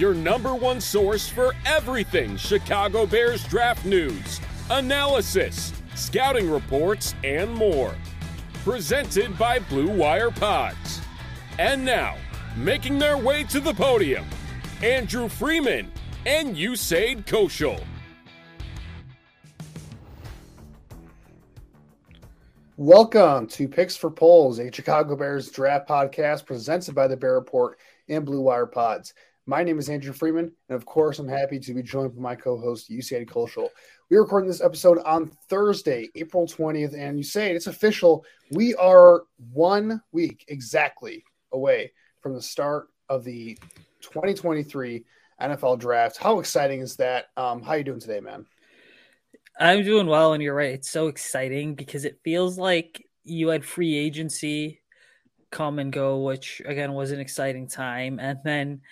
your number one source for everything Chicago Bears draft news, analysis, scouting reports, and more. Presented by Blue Wire Pods. And now, making their way to the podium, Andrew Freeman and Usayd Koshul. Welcome to Picks for Poles, a Chicago Bears draft podcast presented by the Bear Report and Blue Wire Pods. My name is Andrew Freeman, and of course, I'm happy to be joined by my co-host Usayd Koshul. We're recording this episode on Thursday, April 20th, and Usayd it's official. We are one week exactly away from the start of the 2023 NFL Draft. How exciting is that? Um, how are you doing today, man? I'm doing well, and you're right. It's so exciting because it feels like you had free agency come and go, which again was an exciting time. And then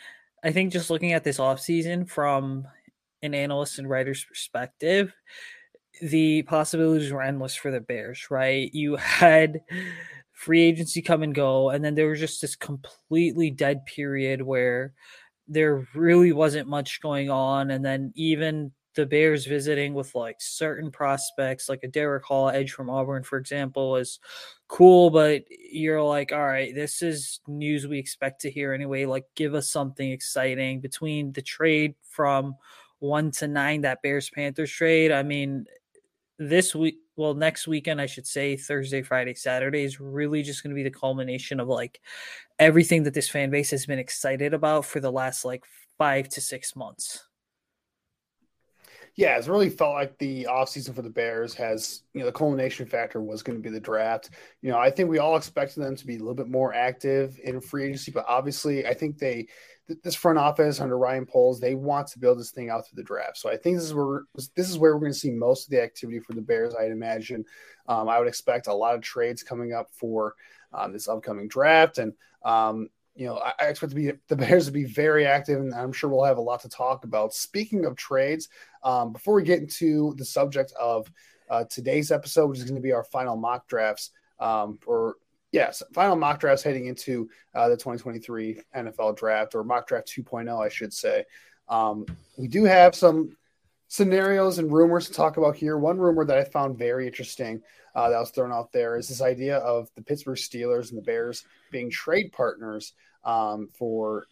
I think just looking at this offseason from an analyst and writer's perspective, the possibilities were endless for the Bears, right? You had free agency come and go, and then there was just this completely dead period where there really wasn't much going on. And then even the Bears visiting with like certain prospects, like a Derick Hall edge from Auburn, for example, is cool, but you're like, all right, this is news we expect to hear anyway. Like, give us something exciting between the trade from one to nine, that Bears Panthers trade. I mean, this week, well, next weekend, I should say Thursday, Friday, Saturday is really just going to be the culmination of like everything that this fan base has been excited about for the last like five to six months yeah, it's really felt like the offseason for the Bears has, you know, the culmination factor was going to be the draft. You know, I think we all expected them to be a little bit more active in free agency, but obviously, I think they, this front office under Ryan Poles, they want to build this thing out through the draft. So I think this is where this is where we're going to see most of the activity for the Bears. I'd imagine. Um, I would expect a lot of trades coming up for um, this upcoming draft, and um, you know, I, expect to be the Bears to be very active, and I'm sure we'll have a lot to talk about. Speaking of trades, um, before we get into the subject of uh, today's episode, which is going to be our final mock drafts, um, or yes, final mock drafts heading into uh, the 2023 NFL draft or mock draft 2.0, I should say. Um, we do have some scenarios and rumors to talk about here. One rumor that I found very interesting uh, that was thrown out there is this idea of the Pittsburgh Steelers and the Bears being trade partners um, for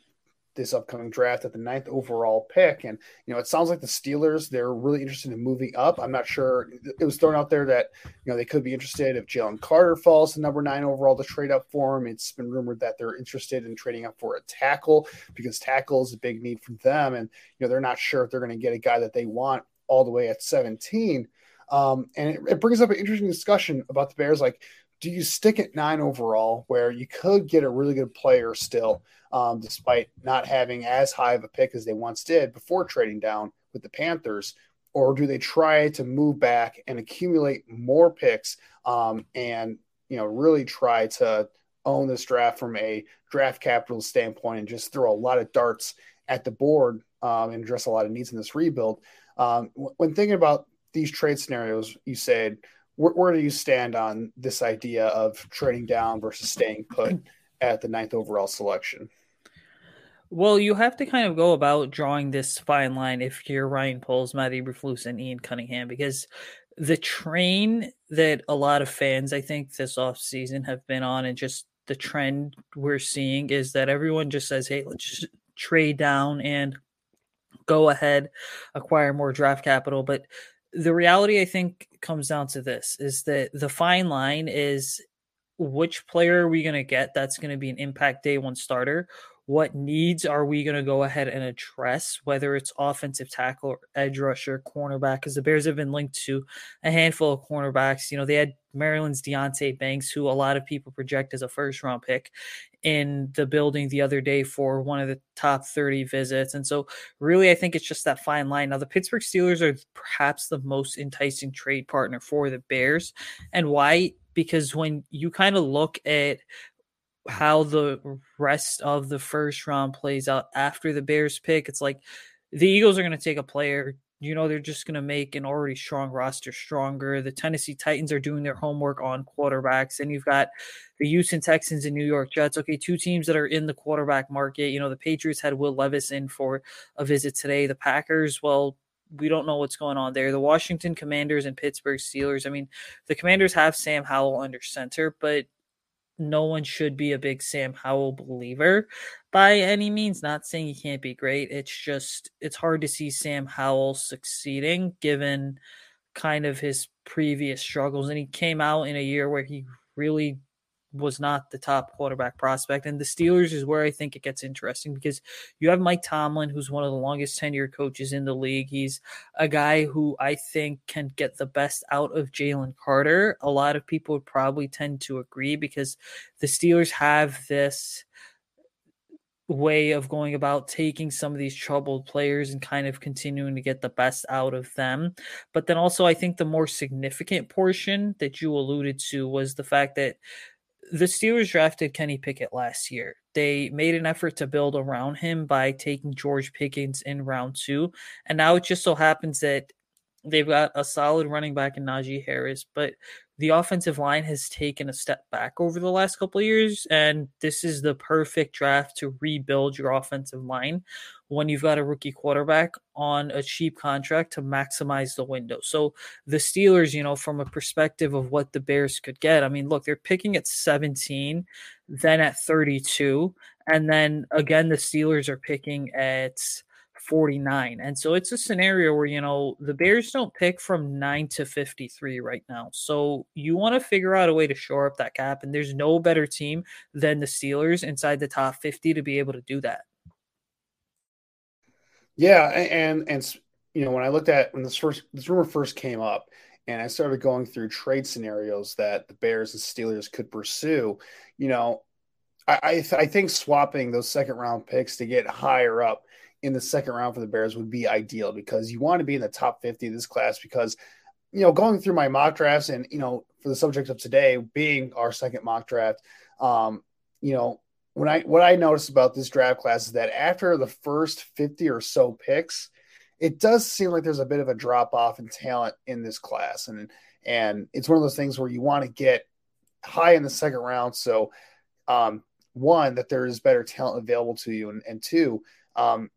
this upcoming draft at the ninth overall pick. And, you know, it sounds like the Steelers, they're really interested in moving up. I'm not sure. It was thrown out there that, you know, they could be interested if Jalen Carter falls to number nine overall to trade up for him. It's been rumored that they're interested in trading up for a tackle because tackle is a big need for them. And, you know, they're not sure if they're going to get a guy that they want all the way at 17. Um, and it, it brings up an interesting discussion about the Bears. Like, do you stick at nine overall where you could get a really good player still, um, despite not having as high of a pick as they once did before trading down with the Panthers? Or do they try to move back and accumulate more picks um, and you know really try to own this draft from a draft capital standpoint and just throw a lot of darts at the board um, and address a lot of needs in this rebuild? Um, when thinking about these trade scenarios, Usayd where, where do you stand on this idea of trading down versus staying put at the ninth overall selection? Well, you have to kind of go about drawing this fine line if you're Ryan Poles, Matt Eberflus, and Ian Cunningham, because the train that a lot of fans, I think, this off season have been on, and just the trend we're seeing is that everyone just says, "Hey, let's trade down and go ahead, acquire more draft capital." But the reality, I think, comes down to this: is that the fine line is which player are we going to get that's going to be an impact day one starter what needs are we going to go ahead and address, whether it's offensive tackle, edge rusher, cornerback, because the Bears have been linked to a handful of cornerbacks. You know, they had Maryland's Deonte Banks, who a lot of people project as a first round pick in the building the other day for one of the top 30 visits. And so, really, I think it's just that fine line. Now, the Pittsburgh Steelers are perhaps the most enticing trade partner for the Bears. And why? Because when you kind of look at how the rest of the first round plays out after the Bears pick. It's like the Eagles are going to take a player. You know, they're just going to make an already strong roster stronger. The Tennessee Titans are doing their homework on quarterbacks. And you've got the Houston Texans and New York Jets. Okay, two teams that are in the quarterback market. You know, the Patriots had Will Levis in for a visit today. The Packers, well, we don't know what's going on there. The Washington Commanders and Pittsburgh Steelers. I mean, the Commanders have Sam Howell under center, but no one should be a big Sam Howell believer by any means. Not saying he can't be great. It's just it's hard to see Sam Howell succeeding given kind of his previous struggles. And he came out in a year where he really was not the top quarterback prospect. And the Steelers is where I think it gets interesting because you have Mike Tomlin, who's one of the longest tenured coaches in the league. He's a guy who I think can get the best out of Jalen Carter. A lot of people would probably tend to agree because the Steelers have this way of going about taking some of these troubled players and kind of continuing to get the best out of them. But then also, I think the more significant portion that you alluded to was the fact that the Steelers drafted Kenny Pickett last year. They made an effort to build around him by taking George Pickens in round two. And now it just so happens that they've got a solid running back in Najee Harris, but the offensive line has taken a step back over the last couple of years. And this is the perfect draft to rebuild your offensive line when you've got a rookie quarterback on a cheap contract to maximize the window. So the Steelers, you know, from a perspective of what the Bears could get, I mean, look, they're picking at 17, then at 32, and then again the Steelers are picking at 49. And so it's a scenario where, you know, the Bears don't pick from 9 to 53 right now. So you want to figure out a way to shore up that cap and there's no better team than the Steelers inside the top 50 to be able to do that. Yeah, and and you know when I looked at when this first this rumor first came up, and I started going through trade scenarios that the Bears and Steelers could pursue, you know, I I, th- I think swapping those second round picks to get higher up in the second round for the Bears would be ideal because you want to be in the top fifty of this class because you know going through my mock drafts and you know for the subject of today being our second mock draft, um, you know when I what I noticed about this draft class is that after the first 50 or so picks, it does seem like there's a bit of a drop off in talent in this class. And and it's one of those things where you want to get high in the second round. So um, one, that there is better talent available to you, and, and two, um,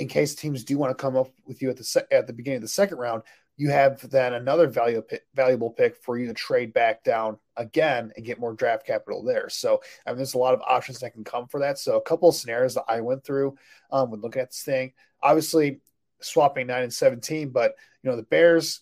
in case teams do want to come up with you at the se- at the beginning of the second round, you have then another valuable valuable pick for you to trade back down again and get more draft capital there. So I mean, there's a lot of options that can come for that. So a couple of scenarios that I went through um, when looking at this thing, obviously swapping nine and 17, but you know, the Bears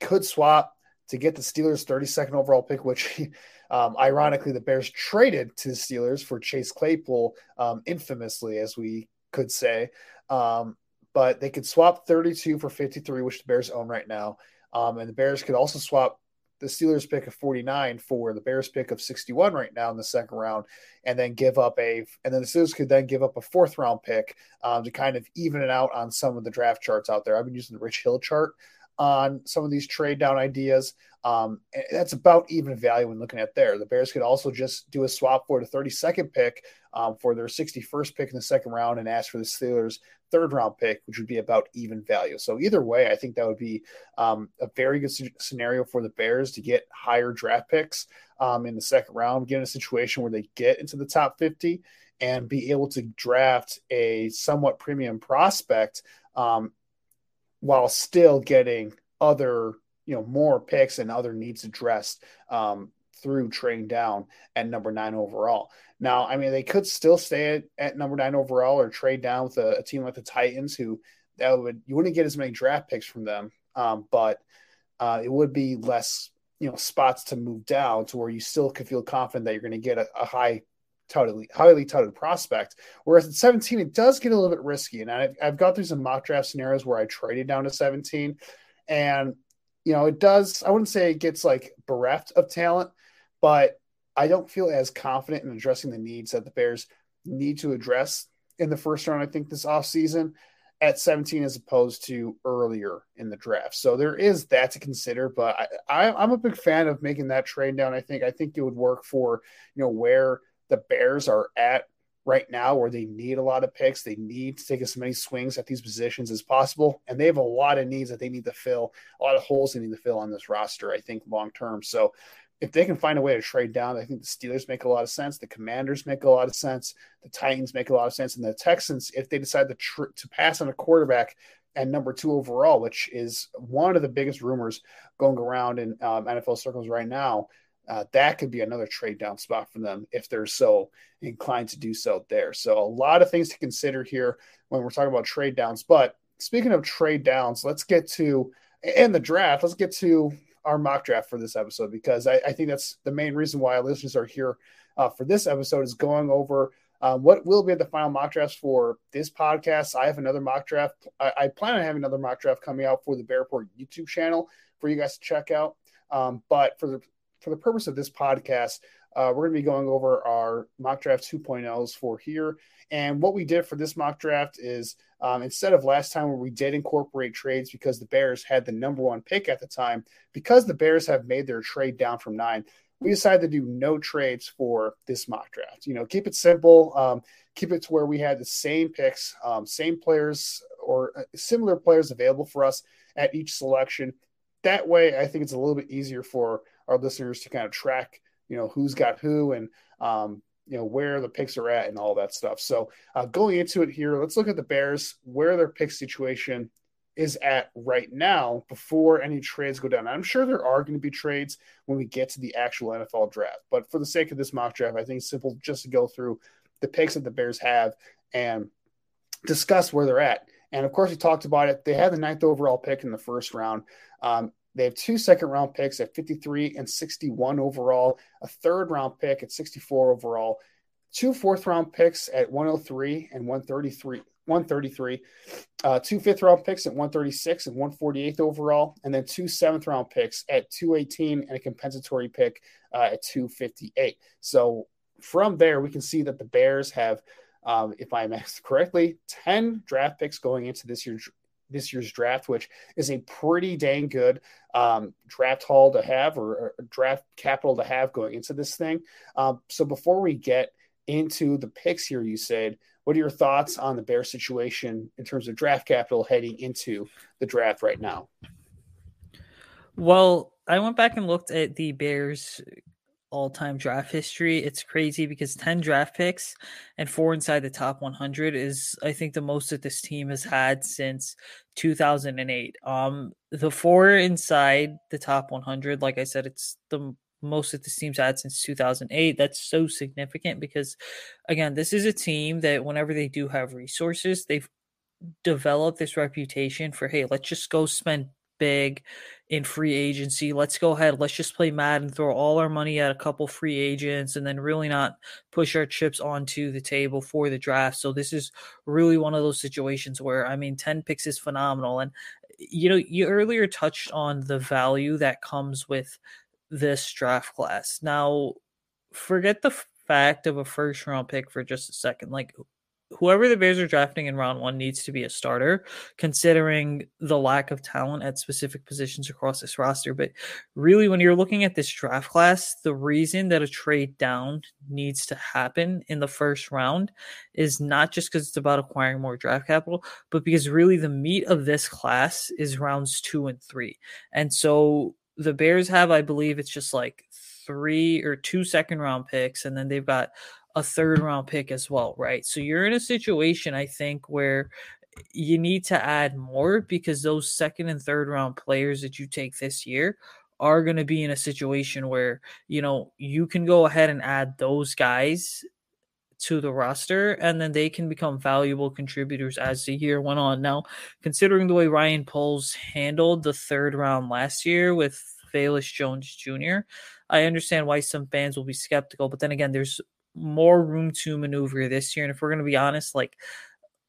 could swap to get the Steelers 32nd overall pick, which um, ironically the Bears traded to the Steelers for Chase Claypool, um, infamously, as we could say. Um, but they could swap 32 for 53, which the Bears own right now. Um, and the Bears could also swap the Steelers pick of 49 for the Bears pick of 61 right now in the second round, and then give up a, and then the Steelers could then give up a fourth round pick um, to kind of even it out on some of the draft charts out there. I've been using the Rich Hill chart on some of these trade down ideas. Um, that's about even value when looking at there. The Bears could also just do a swap for the 32nd pick um, for their 61st pick in the second round and ask for the Steelers' third round pick, which would be about even value. So either way, I think that would be um, a very good scenario for the Bears to get higher draft picks um, in the second round, get in a situation where they get into the top 50 and be able to draft a somewhat premium prospect um, while still getting other you know more picks and other needs addressed um, through trading down at number nine overall. Now, I mean, they could still stay at, at number nine overall or trade down with a, a, team like the Titans, who that would you wouldn't get as many draft picks from them, um, but uh, it would be less you know spots to move down to where you still could feel confident that you're going to get a, a high touted, highly touted prospect. Whereas at 17, it does get a little bit risky. And I've, I've got through some mock draft scenarios where I traded down to 17, and you know, it does. I wouldn't say it gets like bereft of talent, but I don't feel as confident in addressing the needs that the Bears need to address in the first round. I think this offseason at 17 as opposed to earlier in the draft. So there is that to consider, but I, I, am a big fan of making that trade down. I think I think it would work for you know where the Bears are at right now where they need a lot of picks. They need to take as many swings at these positions as possible. And they have a lot of needs that they need to fill, a lot of holes they need to fill on this roster, I think, long term. So if they can find a way to trade down, I think the Steelers make a lot of sense. The Commanders make a lot of sense. The Titans make a lot of sense. And the Texans, if they decide to, tr- to pass on a quarterback and number two overall, which is one of the biggest rumors going around in um, NFL circles right now, uh, that could be another trade down spot for them if they're so inclined to do so there. So a lot of things to consider here when we're talking about trade downs. But speaking of trade downs, let's get to and the draft. Let's get to our mock draft for this episode because I, I think that's the main reason why listeners are here uh, for this episode is going over um, what will be the final mock drafts for this podcast. I have another mock draft. I, I, plan on having another mock draft coming out for the Bear Report YouTube channel for you guys to check out. Um, but for the for the purpose of this podcast, uh, we're going to be going over our mock draft 2.0s for here. And what we did for this mock draft is um, instead of last time where we did incorporate trades because the Bears had the number one pick at the time, because the Bears have made their trade down from nine, we decided to do no trades for this mock draft. You know, keep it simple, um, keep it to where we had the same picks, um, same players or uh, similar players available for us at each selection. That way, I think it's a little bit easier for our listeners to kind of track, you know, who's got who and, um, you know, where the picks are at and all that stuff. So uh, going into it here, let's look at the Bears, where their pick situation is at right now before any trades go down. I'm sure there are going to be trades when we get to the actual NFL draft, but for the sake of this mock draft, I think it's simple just to go through the picks that the Bears have and discuss where they're at. And of course, we talked about it. They had the ninth overall pick in the first round. Um, they have two second round picks at 53 and 61 overall, a third round pick at 64 overall, two fourth round picks at 103 and 133. 133, uh, two fifth round picks at 136 and 148th overall, and then two seventh round picks at 218 and a compensatory pick uh, at 258. So from there, we can see that the Bears have, um, if I am asked correctly, 10 draft picks going into this year's this year's draft, which is a pretty dang good um, draft haul to have or, or, draft capital to have going into this thing. Um, so before we get into the picks here, Usayd, what are your thoughts on the Bear situation in terms of draft capital heading into the draft right now? Well, I went back and looked at the Bears all time draft history. It's crazy because 10 draft picks and four inside the top 100 is, I think, the most that this team has had since 2008. Um, the four inside the top 100, like I said, it's the most that this team's had since 2008. That's so significant because, again, this is a team that whenever they do have resources, they've developed this reputation for, hey, let's just go spend big in free agency. Let's go ahead. Let's just play mad and throw all our money at a couple free agents and then really not push our chips onto the table for the draft. So this is really one of those situations where I mean 10 picks is phenomenal. And you know, you earlier touched on the value that comes with this draft class. Now, forget the fact of a first round pick for just a second. Like whoever the Bears are drafting in round one needs to be a starter, considering the lack of talent at specific positions across this roster. But really, when you're looking at this draft class, the reason that a trade down needs to happen in the first round is not just because it's about acquiring more draft capital, but because really the meat of this class is rounds two and three. And so the Bears have, I believe, it's just like three or two second round picks, and then they've got a third round pick as well, right? So you're in a situation, I think, where you need to add more because those second and third round players that you take this year are going to be in a situation where, you know, you can go ahead and add those guys to the roster and then they can become valuable contributors as the year went on. Now, considering the way Ryan Poles handled the third round last year with Velus Jones Jr., I understand why some fans will be skeptical, but then again, there's more room to maneuver this year. And if we're going to be honest, like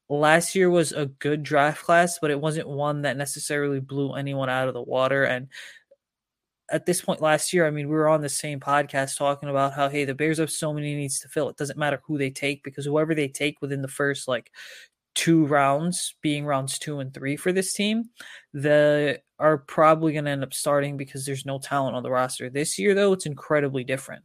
last year was a good draft class, but it wasn't one that necessarily blew anyone out of the water. And at this point last year, I mean, we were on the same podcast talking about how, hey, the Bears have so many needs to fill. It doesn't matter who they take because whoever they take within the first like two rounds, being rounds two and three for this team, the are probably going to end up starting because there's no talent on the roster. This year, though, it's incredibly different.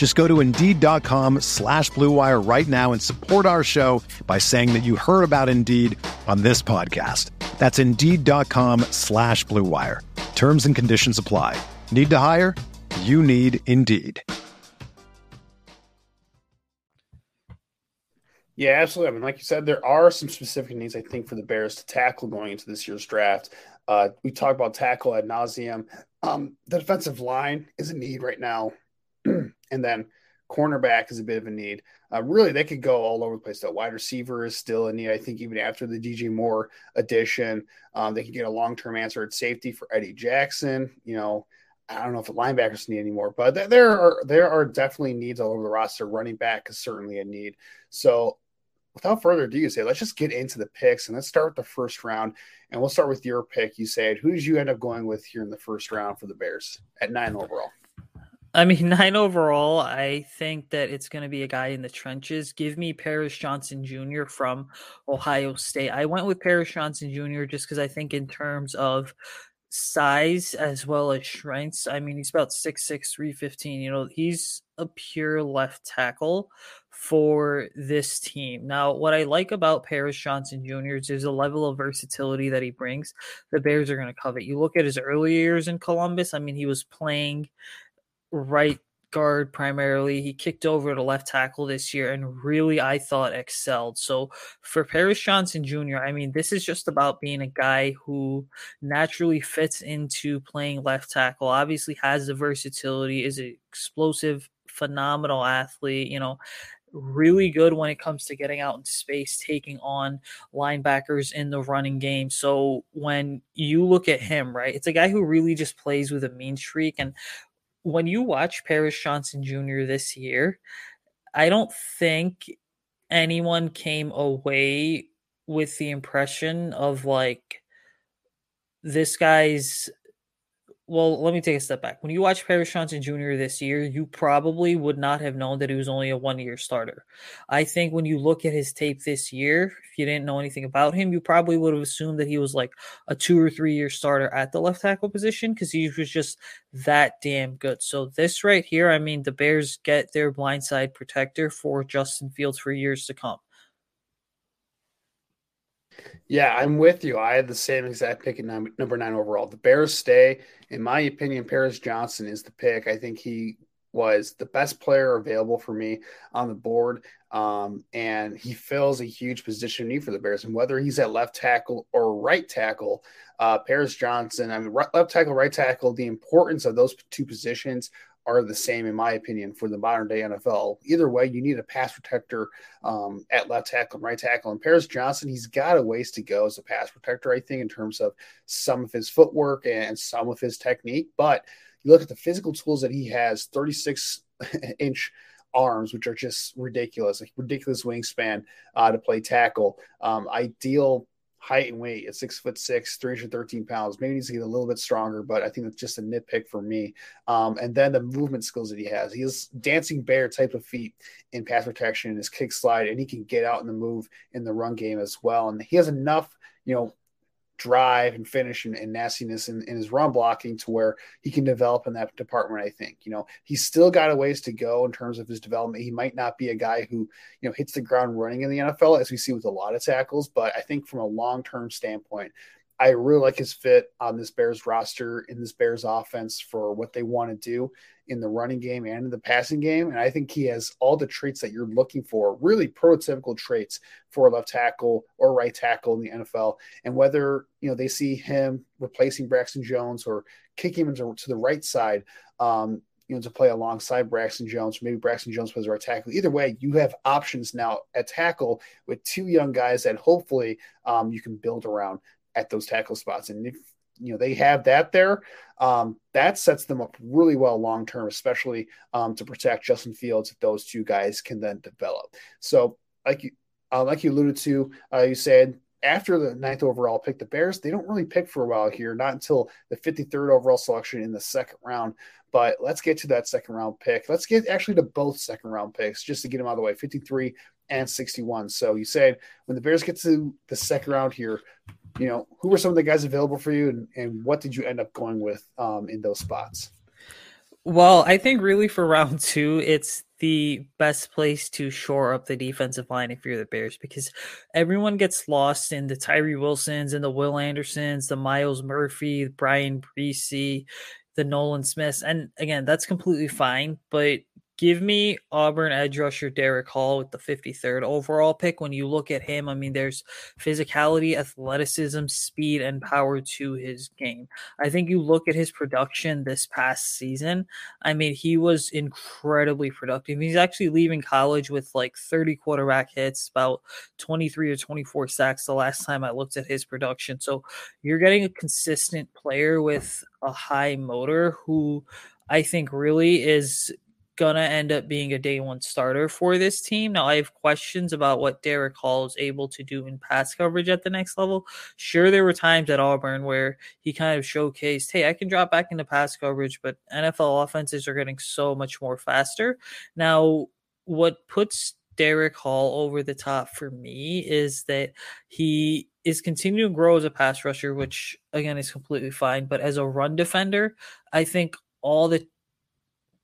Just go to Indeed.com slash BlueWire right now and support our show by saying that you heard about Indeed on this podcast. That's Indeed.com slash BlueWire. Terms and conditions apply. Need to hire? You need Indeed. Yeah, absolutely. I mean, like you said, there are some specific needs, I think, for the Bears to tackle going into this year's draft. Uh, we talk about tackle ad nauseum. Um, the defensive line is a need right now. and then cornerback is a bit of a need. Uh, really, they could go all over the place. That wide receiver is still a need. I think even after the DJ Moore addition, um, they can get a long term answer at safety for Eddie Jackson. You know, I don't know if the linebackers need anymore, but th- there are there are definitely needs all over the roster. Running back is certainly a need. So, without further ado, Usayd let's just get into the picks and let's start with the first round. And we'll start with your pick. Usayd who did you end up going with here in the first round for the Bears at nine overall? I mean, nine overall, I think that it's going to be a guy in the trenches. Give me Paris Johnson Jr. from Ohio State. I went with Paris Johnson Jr. just because I think, in terms of size as well as strengths, I mean, he's about 6'6, 315. You know, he's a pure left tackle for this team. Now, what I like about Paris Johnson Jr. is there's a level of versatility that he brings. The Bears are going to covet. You look at his early years in Columbus, I mean, he was playing right guard primarily. He kicked over to left tackle this year and really, I thought, excelled. So for Paris Johnson Jr., I mean, this is just about being a guy who naturally fits into playing left tackle, obviously has the versatility, is an explosive, phenomenal athlete, you know. Really good when it comes to getting out in space, taking on linebackers in the running game. So when you look at him, right, it's a guy who really just plays with a mean streak. And when you watch Paris Johnson Jr. this year, I don't think anyone came away with the impression of like this guy's well, let me take a step back. When you watch Paris Johnson Jr. this year, you probably would not have known that he was only a one year starter. I think when you look at his tape this year, if you didn't know anything about him, you probably would have assumed that he was like a two or three year starter at the left tackle position because he was just that damn good. So, this right here, I mean, the Bears get their blindside protector for Justin Fields for years to come. Yeah, I'm with you. I had the same exact pick at number nine overall. The Bears stay. In my opinion, Paris Johnson is the pick. I think he was the best player available for me on the board. Um, and he fills a huge position need for the Bears. And whether he's at left tackle or right tackle, uh, Paris Johnson, I mean, right, left tackle, right tackle, the importance of those two positions are the same, in my opinion, for the modern day NFL. Either way, you need a pass protector um, at left tackle and right tackle. And Paris Johnson, he's got a ways to go as a pass protector, I think, in terms of some of his footwork and some of his technique. But you look at the physical tools that he has 36 inch arms, which are just ridiculous, ridiculous wingspan uh, to play tackle. Um, ideal height and weight at six foot six, 313 pounds. Maybe needs to get a little bit stronger, but I think that's just a nitpick for me. Um, and then the movement skills that he has. He dancing bear type of feet in pass protection, his kick slide, and he can get out in the move in the run game as well. And he has enough, you know, drive and finish and, and nastiness in, in, his run blocking to where he can develop in that department. I think, you know, he's still got a ways to go in terms of his development. He might not be a guy who, you know, hits the ground running in the NFL as we see with a lot of tackles, but I think from a long term standpoint, I really like his fit on this Bears roster in this Bears offense for what they want to do in the running game and in the passing game. And I think he has all the traits that you're looking for, really prototypical traits for a left tackle or right tackle in the NFL. And whether, you know, they see him replacing Braxton Jones or kicking him into, to the right side, um, you know, to play alongside Braxton Jones, or maybe Braxton Jones plays right tackle. Either way, you have options now at tackle with two young guys that hopefully um, you can build around at those tackle spots. And if you know they have that there, um, that sets them up really well long term, especially um, to protect Justin Fields if those two guys can then develop. So, like you, uh, like you alluded to, uh, Usayd after the ninth overall pick, the Bears they don't really pick for a while here, not until the 53rd overall selection in the second round. But let's get to that second round pick. Let's get actually to both second round picks just to get them out of the way 53 and 61. So Usayd when the Bears get to the second round here, you know, who were some of the guys available for you and, and what did you end up going with um, in those spots? Well, I think really for round two, it's the best place to shore up the defensive line if you're the Bears because everyone gets lost in the Tyree Wilsons and the Will Andersons, the Myles Murphy, Bryan Bresee, the Nolan Smiths. And again, that's completely fine, but Give me Auburn edge rusher Derick Hall with the 53rd overall pick. When you look at him, I mean, there's physicality, athleticism, speed, and power to his game. I think you look at his production this past season. I mean, he was incredibly productive. He's actually leaving college with like 30 quarterback hits, about 23 or 24 sacks the last time I looked at his production. So you're getting a consistent player with a high motor who I think really is gonna end up being a day one starter for this team. Now I have questions about what Derick Hall is able to do in pass coverage at the next level. Sure, there were times at Auburn where he kind of showcased, hey, I can drop back into pass coverage, but NFL offenses are getting so much more faster. Now, what puts Derick Hall over the top for me is that he is continuing to grow as a pass rusher, which again is completely fine. But as a run defender, I think all the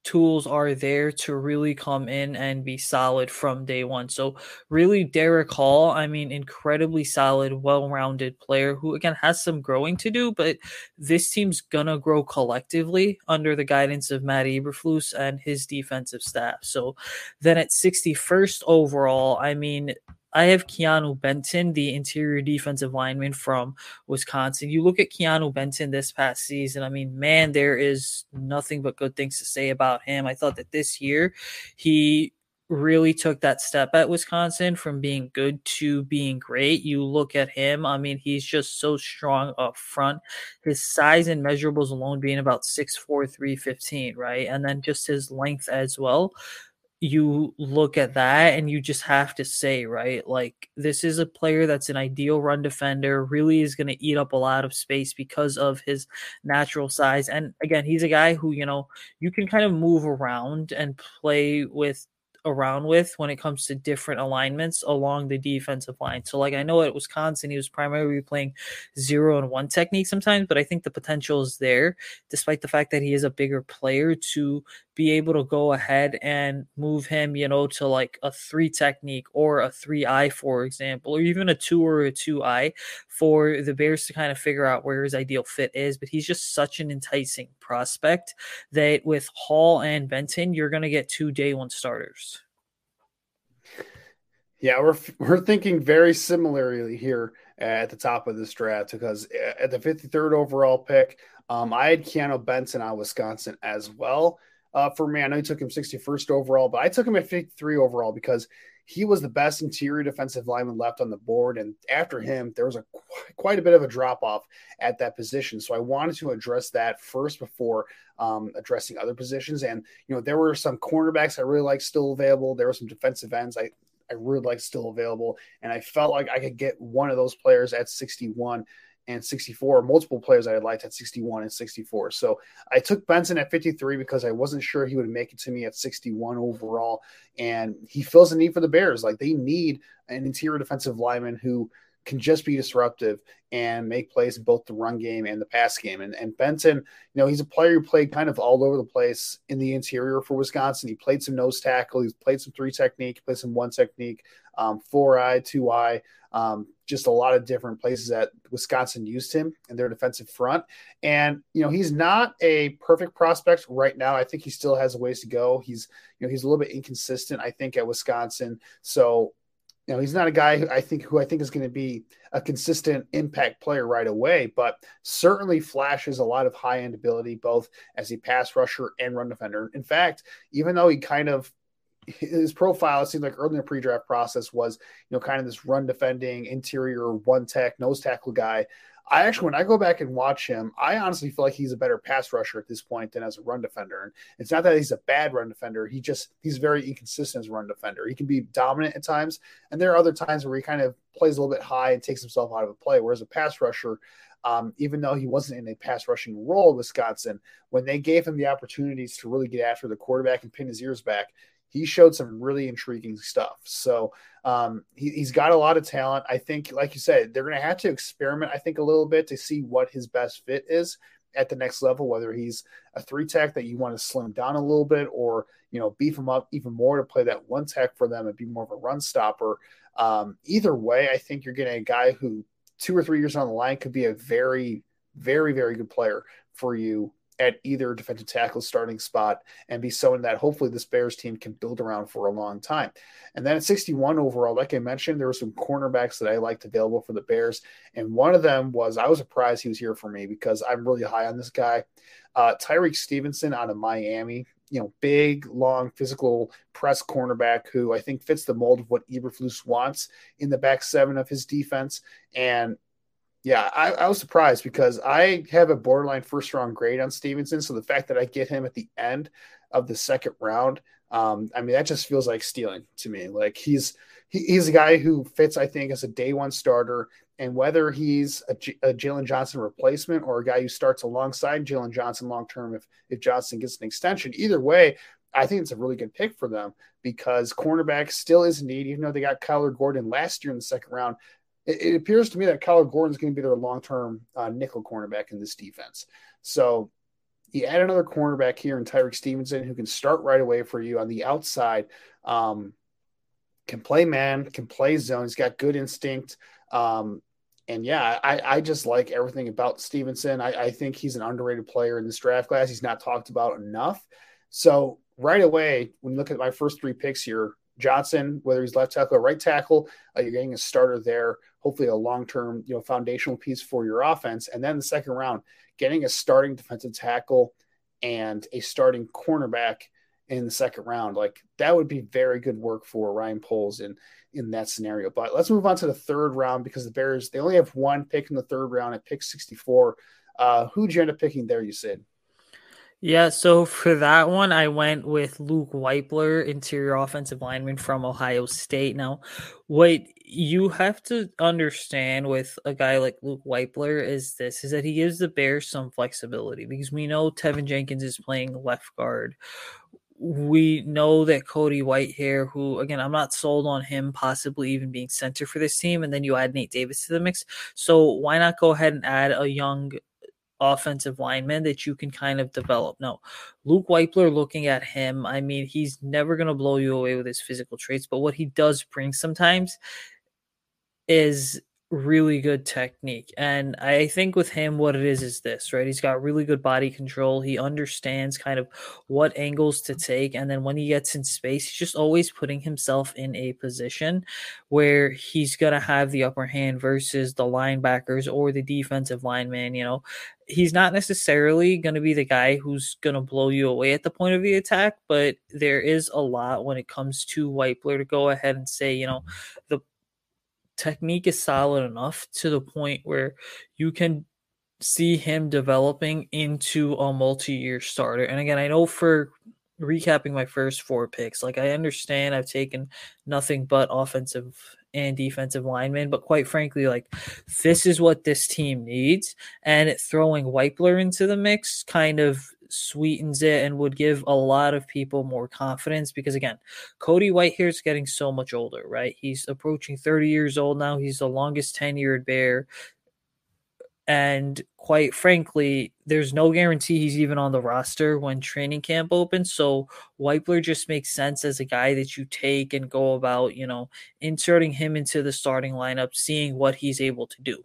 tools are there to really come in and be solid from day one. So, really, Derick Hall, I mean, incredibly solid, well rounded player who, again, has some growing to do, but this team's going to grow collectively under the guidance of Matt Eberflus and his defensive staff. So, then at 61st overall, I mean, I have Keanu Benton, the interior defensive lineman from Wisconsin. You look at Keanu Benton this past season, I mean, man, there is nothing but good things to say about him. I thought that this year he really took that step at Wisconsin from being good to being great. You look at him, I mean, he's just so strong up front. His size and measurables alone being about 6'4, 315, right? And then just his length as well you look at that and you just have to say, right, like this is a player that's an ideal run defender, really is going to eat up a lot of space because of his natural size. And again, he's a guy who, you know, you can kind of move around and play with around with when it comes to different alignments along the defensive line. So, like I know at Wisconsin, he was primarily playing zero and one technique sometimes, but I think the potential is there, despite the fact that he is a bigger player to be able to go ahead and move him, you know, to like a three technique or a three eye, for example, or even a two or a two eye for the Bears to kind of figure out where his ideal fit is. But he's just such an enticing prospect that with Hall and Benton, you're going to get two day one starters. Yeah, we're we're thinking very similarly here at the top of this draft because at the 53rd overall pick, um, I had Keanu Benton out of Wisconsin as well. Uh, for me, I know he took him 61st overall, but I took him at 53 overall because he was the best interior defensive lineman left on the board. And after him, there was a quite a bit of a drop off at that position. So I wanted to address that first before um, addressing other positions. And you know, there were some cornerbacks I really like still available. There were some defensive ends I I really like still available, and I felt like I could get one of those players at 61 and 64, multiple players I had liked at 61 and 64. So I took Benton at 53 because I wasn't sure he would make it to me at 61 overall. And he fills the need for the Bears. Like they need an interior defensive lineman who can just be disruptive and make plays in both the run game and the pass game. And, and Benton, you know, he's a player who played kind of all over the place in the interior for Wisconsin. He played some nose tackle, he's played some three technique, played some one technique, um, four eye, two eye, um, just a lot of different places that Wisconsin used him in their defensive front. And, you know, he's not a perfect prospect right now. I think he still has a ways to go. He's, you know, he's a little bit inconsistent, I think, at Wisconsin. So, you know, he's not a guy who I think who I think is going to be a consistent impact player right away, but certainly flashes a lot of high end ability both as a pass rusher and run defender. In fact, even though he kind of his profile, it seemed like early in the pre-draft process was, you know, kind of this run defending interior one tech nose tackle guy. I actually, when I go back and watch him, I honestly feel like he's a better pass rusher at this point than as a run defender. And it's not that he's a bad run defender. He just, he's very inconsistent as a run defender. He can be dominant at times. And there are other times where he kind of plays a little bit high and takes himself out of a play. Whereas a pass rusher, um, even though he wasn't in a pass rushing role at Wisconsin, when they gave him the opportunities to really get after the quarterback and pin his ears back, he showed some really intriguing stuff. So um, he, has got a lot of talent. I think, like you said, they're going to have to experiment, I think, a little bit to see what his best fit is at the next level, whether he's a three tech that you want to slim down a little bit or, you know, beef him up even more to play that one tech for them and be more of a run stopper. Um, either way, I think you're getting a guy who two or three years on the line could be a very, very, very good player for you at either defensive tackle starting spot and be someone that hopefully this Bears team can build around for a long time. And then at 61 overall, like I mentioned, there were some cornerbacks that I liked available for the Bears. And one of them was I was surprised he was here for me because I'm really high on this guy. Uh, Tyrique Stevenson out of Miami, you know, big, long, physical press cornerback who I think fits the mold of what Eberflus wants in the back seven of his defense. And yeah, I, I, was surprised because I have a borderline first round grade on Stevenson. So the fact that I get him at the end of the second round, um, I mean, that just feels like stealing to me. Like he's he, he's a guy who fits, I think, as a day one starter. And whether he's a, Jaylon Johnson replacement or a guy who starts alongside Jaylon Johnson long term, if if Johnson gets an extension, either way, I think it's a really good pick for them because cornerback still is need, even though they got Kyler Gordon last year in the second round it, it appears to me that Kyler Gordon is going to be their long term uh, nickel cornerback in this defense. So you add another cornerback here in Tyrique Stevenson who can start right away for you on the outside. Um, can play man, can play zone. He's got good instinct. Um, and yeah, I, I just like everything about Stevenson. I, I think he's an underrated player in this draft class. He's not talked about enough. So right away, when you look at my first three picks here, Johnson, whether he's left tackle or right tackle, uh, you're getting a starter there. Hopefully, a long-term, you know, foundational piece for your offense. And then the second round, getting a starting defensive tackle and a starting cornerback in the second round, like that would be very good work for Ryan Poles in in that scenario. But let's move on to the third round because the Bears they only have one pick in the third round at pick 64. Uh, who'd you end up picking there? Usayd. Yeah, so for that one, I went with Luke Wypler, interior offensive lineman from Ohio State. Now, what you have to understand with a guy like Luke Wypler is this is that he gives the Bears some flexibility because we know Teven Jenkins is playing left guard. We know that Cody Whitehair, who again, I'm not sold on him possibly even being center for this team, and then you add Nate Davis to the mix. So why not go ahead and add a young offensive linemen that you can kind of develop. No, Luke Wypler, looking at him, I mean, he's never going to blow you away with his physical traits, but what he does bring sometimes is really good technique. And I think with him, what it is is this, right? He's got really good body control. He understands kind of what angles to take. And then when he gets in space, he's just always putting himself in a position where he's going to have the upper hand versus the linebackers or the defensive lineman. You know, he's not necessarily going to be the guy who's going to blow you away at the point of the attack, but there is a lot when it comes to Wypler to go ahead and say, you know, the technique is solid enough to the point where you can see him developing into a multi-year starter. And again, I know for recapping my first four picks, like I understand I've taken nothing but offensive and defensive linemen, but quite frankly, like this is what this team needs. And throwing Wypler into the mix kind of sweetens it and would give a lot of people more confidence because again, Cody Whitehair is getting so much older, right? He's approaching 30 years old now. He's the longest tenured bear. And quite frankly, there's no guarantee he's even on the roster when training camp opens. So Wypler just makes sense as a guy that you take and go about, you know, inserting him into the starting lineup, seeing what he's able to do.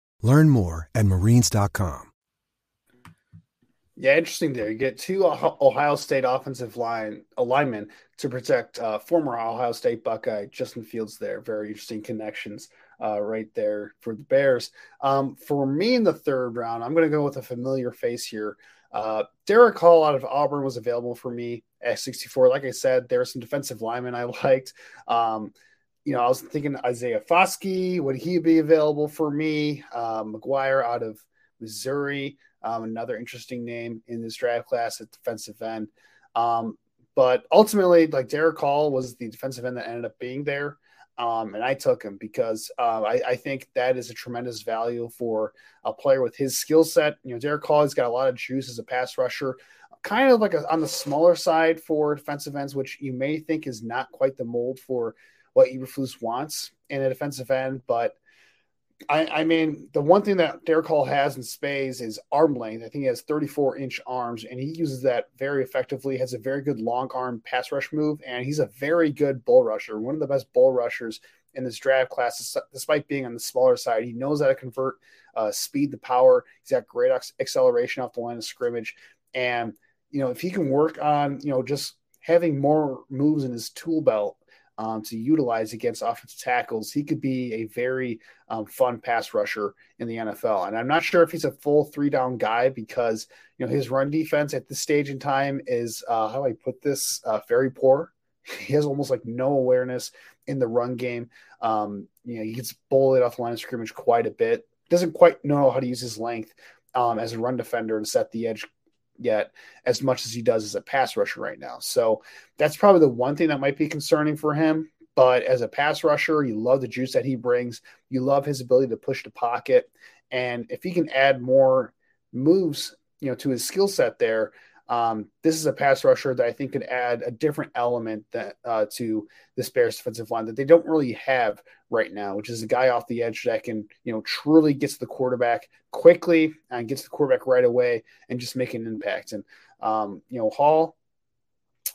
Learn more at marines.com. Yeah, interesting there. You get two Ohio State offensive line alignment to protect uh, former Ohio State Buckeye Justin Fields there. Very interesting connections uh, right there for the Bears. Um, for me in the third round, I'm going to go with a familiar face here. Uh, Derick Hall out of Auburn was available for me at 64. Like I said, there are some defensive linemen I liked. Um, you know, I was thinking Isaiah Foskey, would he be available for me? Uh, McGuire out of Missouri, um, another interesting name in this draft class at defensive end. Um, but ultimately, like Derick Hall was the defensive end that ended up being there. Um, and I took him because uh, I, I, think that is a tremendous value for a player with his skill set. You know, Derick Hall has got a lot of juice as a pass rusher, kind of like a, on the smaller side for defensive ends, which you may think is not quite the mold for what Eberflus wants in a defensive end. But I, I mean, the one thing that Derick Hall has in spades is arm length. I think he has 34 inch arms, and he uses that very effectively. Has a very good long arm pass rush move, and he's a very good bull rusher. One of the best bull rushers in this draft class, despite being on the smaller side. He knows how to convert uh, speed to power. He's got great acceleration off the line of scrimmage, and you know if he can work on you know just having more moves in his tool belt um, to utilize against offensive tackles, he could be a very um, fun pass rusher in the NFL. And I'm not sure if he's a full three down guy because you know his run defense at this stage in time is uh, how I put this uh, very poor. He has almost like no awareness in the run game. Um, you know, he gets bullied off the line of scrimmage quite a bit. Doesn't quite know how to use his length um, as a run defender and set the edge yet as much as he does as a pass rusher right now. So that's probably the one thing that might be concerning for him. But as a pass rusher, you love the juice that he brings. You love his ability to push the pocket. And if he can add more moves, you know, to his skill set there, um, this is a pass rusher that I think could add a different element that uh, to this Bears defensive line that they don't really have right now, which is a guy off the edge that can, you know, truly get to the quarterback quickly and gets the quarterback right away and just make an impact. And um, you know, Hall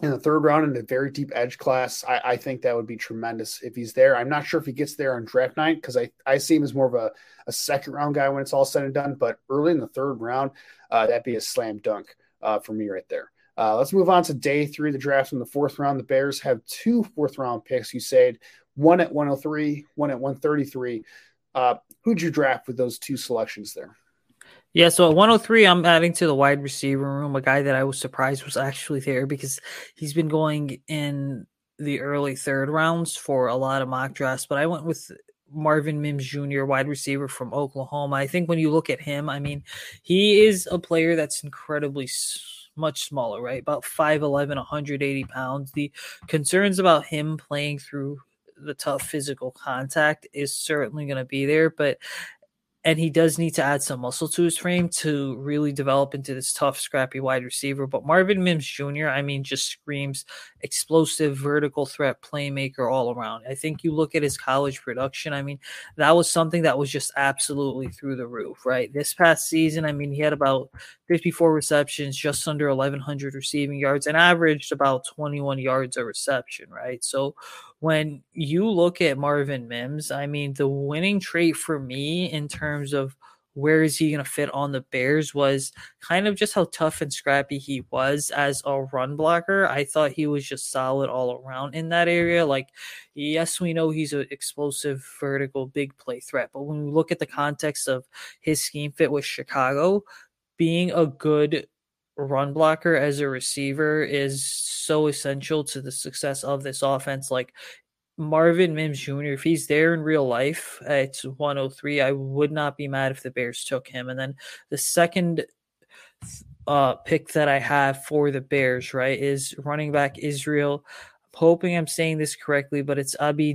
in the third round in a very deep edge class, I, I, think that would be tremendous if he's there. I'm not sure if he gets there on draft night because I, I see him as more of a, a second round guy when it's all said and done. But early in the third round, uh, that'd be a slam dunk uh, for me right there. Uh, let's move on to day three of the draft in the fourth round. The Bears have two fourth round picks. You said one at 103, one at 133. Uh, who'd you draft with those two selections there? Yeah, so at 103, I'm adding to the wide receiver room a guy that I was surprised was actually there because he's been going in the early third rounds for a lot of mock drafts. But I went with Marvin Mims Jr., wide receiver from Oklahoma. I think when you look at him, I mean, he is a player that's incredibly much smaller, right? About 5'11, 180 pounds. The concerns about him playing through the tough physical contact is certainly going to be there, but and he does need to add some muscle to his frame to really develop into this tough, scrappy wide receiver. But Marvin Mims Jr., I mean, just screams explosive, vertical threat playmaker all around. I think you look at his college production, I mean, that was something that was just absolutely through the roof, right? This past season, I mean, he had about 54 receptions, just under 1,100 receiving yards, and averaged about 21 yards a reception, right? So when you look at Marvin Mims, I mean, the winning trait for me in terms of where is he going to fit on the Bears was kind of just how tough and scrappy he was as a run blocker. I thought he was just solid all around in that area. Like, yes, we know he's an explosive, vertical, big play threat, but when we look at the context of his scheme fit with Chicago, being a good run blocker as a receiver is so essential to the success of this offense. Like Marvin Mims Jr., if he's there in real life it's 103, I would not be mad if the Bears took him. And then the second uh, pick that I have for the Bears, right, is running back Israel. I'm hoping I'm saying this correctly, but it's Abi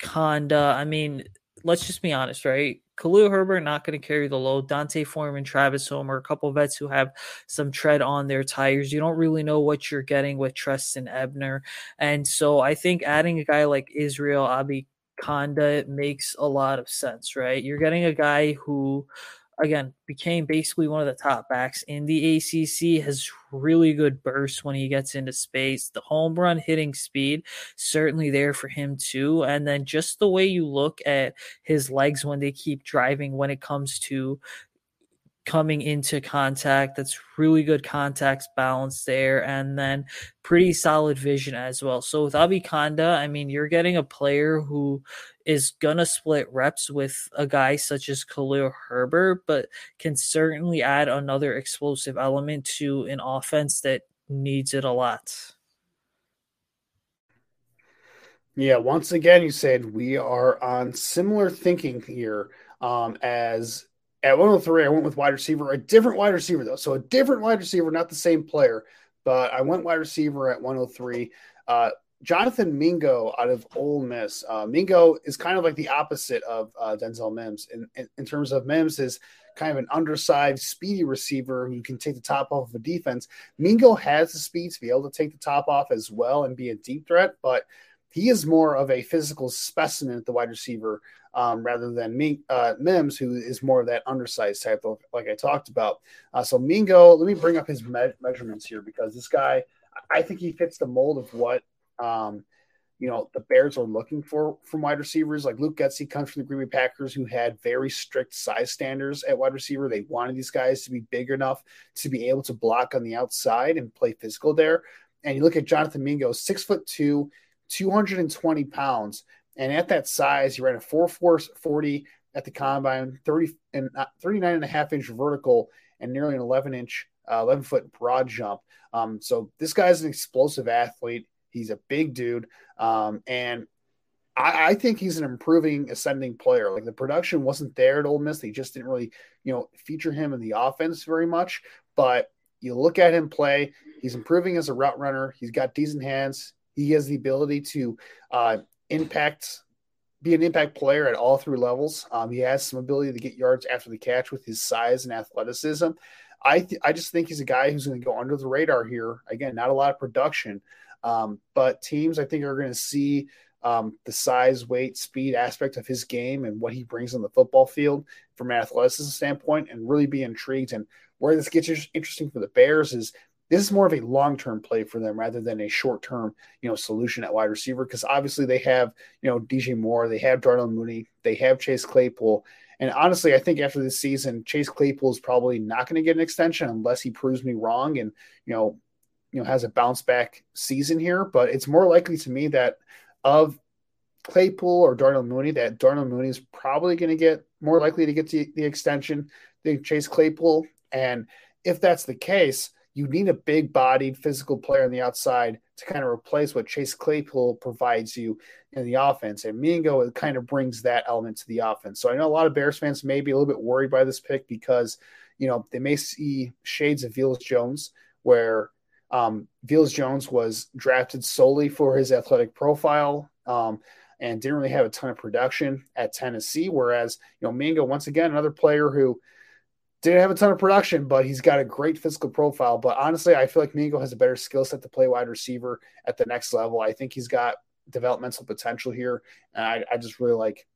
Conda. I mean, let's just be honest, right? Khalil Herbert not going to carry the load. D'Onta Foreman, Travis Homer, a couple vets who have some tread on their tires. You don't really know what you're getting with Trestan Ebner. And so I think adding a guy like Israel Abi makes a lot of sense, right? You're getting a guy who again became basically one of the top backs in the ACC has really good burst when he gets into space. The home run hitting speed certainly there for him too. And then just the way you look at his legs when they keep driving when it comes to coming into contact. That's really good contact balance there, and then pretty solid vision as well. So with Abikanda, I mean, you're getting a player who is gonna split reps with a guy such as Khalil Herbert, but can certainly add another explosive element to an offense that needs it a lot. Yeah, once again, you said we are on similar thinking here um, as at 103, I went with wide receiver, a different wide receiver though. So a different wide receiver, not the same player, but I went wide receiver at 103. Uh, Jonathan Mingo out of Ole Miss. Uh, Mingo is kind of like the opposite of uh, Denzel Mims in, in, in, terms of Mims is kind of an undersized, speedy receiver who can take the top off of a defense. Mingo has the speed to be able to take the top off as well and be a deep threat, but he is more of a physical specimen at the wide receiver um, rather than me, uh, Mims, who is more of that undersized type, of, like I talked about. Uh, so Mingo, let me bring up his me- measurements here because this guy, I think he fits the mold of what um, you know the Bears are looking for from wide receivers. Like Luke Getsy comes from the Green Bay Packers, who had very strict size standards at wide receiver. They wanted these guys to be big enough to be able to block on the outside and play physical there. And you look at Jonathan Mingo, six foot two, 220 pounds. And at that size, he ran a 4 4 40 at the combine, 30 and uh, 39 and a half inch vertical, and nearly an 11 inch, uh, 11 foot broad jump. Um, so this guy's an explosive athlete. He's a big dude. Um, and I, I, think he's an improving ascending player. Like the production wasn't there at Ole Miss. They just didn't really, you know, feature him in the offense very much. But you look at him play, he's improving as a route runner. He's got decent hands. He has the ability to uh, impact, be an impact player at all three levels. Um, he has some ability to get yards after the catch with his size and athleticism. I th- I just think he's a guy who's going to go under the radar here. Again, not a lot of production, um, but teams I think are going to see um, the size, weight, speed aspect of his game and what he brings on the football field from an athleticism standpoint, and really be intrigued. And where this gets interesting for the Bears is this is more of a long-term play for them rather than a short-term, you know, solution at wide receiver because obviously they have, you know, DJ Moore, they have Darnell Mooney, they have Chase Claypool. And honestly, I think after this season, Chase Claypool is probably not going to get an extension unless he proves me wrong and, you know, you know, has a bounce back season here. But it's more likely to me that of Claypool or Darnell Mooney, that Darnell Mooney is probably going to get more likely to get the, the extension than Chase Claypool. And if that's the case, you need a big bodied physical player on the outside to kind of replace what Chase Claypool provides you in the offense. And Mingo kind of brings that element to the offense. So I know a lot of Bears fans may be a little bit worried by this pick because, you know, they may see shades of Velus Jones where um, Jones was drafted solely for his athletic profile. Um, and didn't really have a ton of production at Tennessee. Whereas, you know, Mingo, once again, another player who didn't have a ton of production, but he's got a great physical profile. But honestly, I feel like Mingo has a better skill set to play wide receiver at the next level. I think he's got developmental potential here. And I, I just really like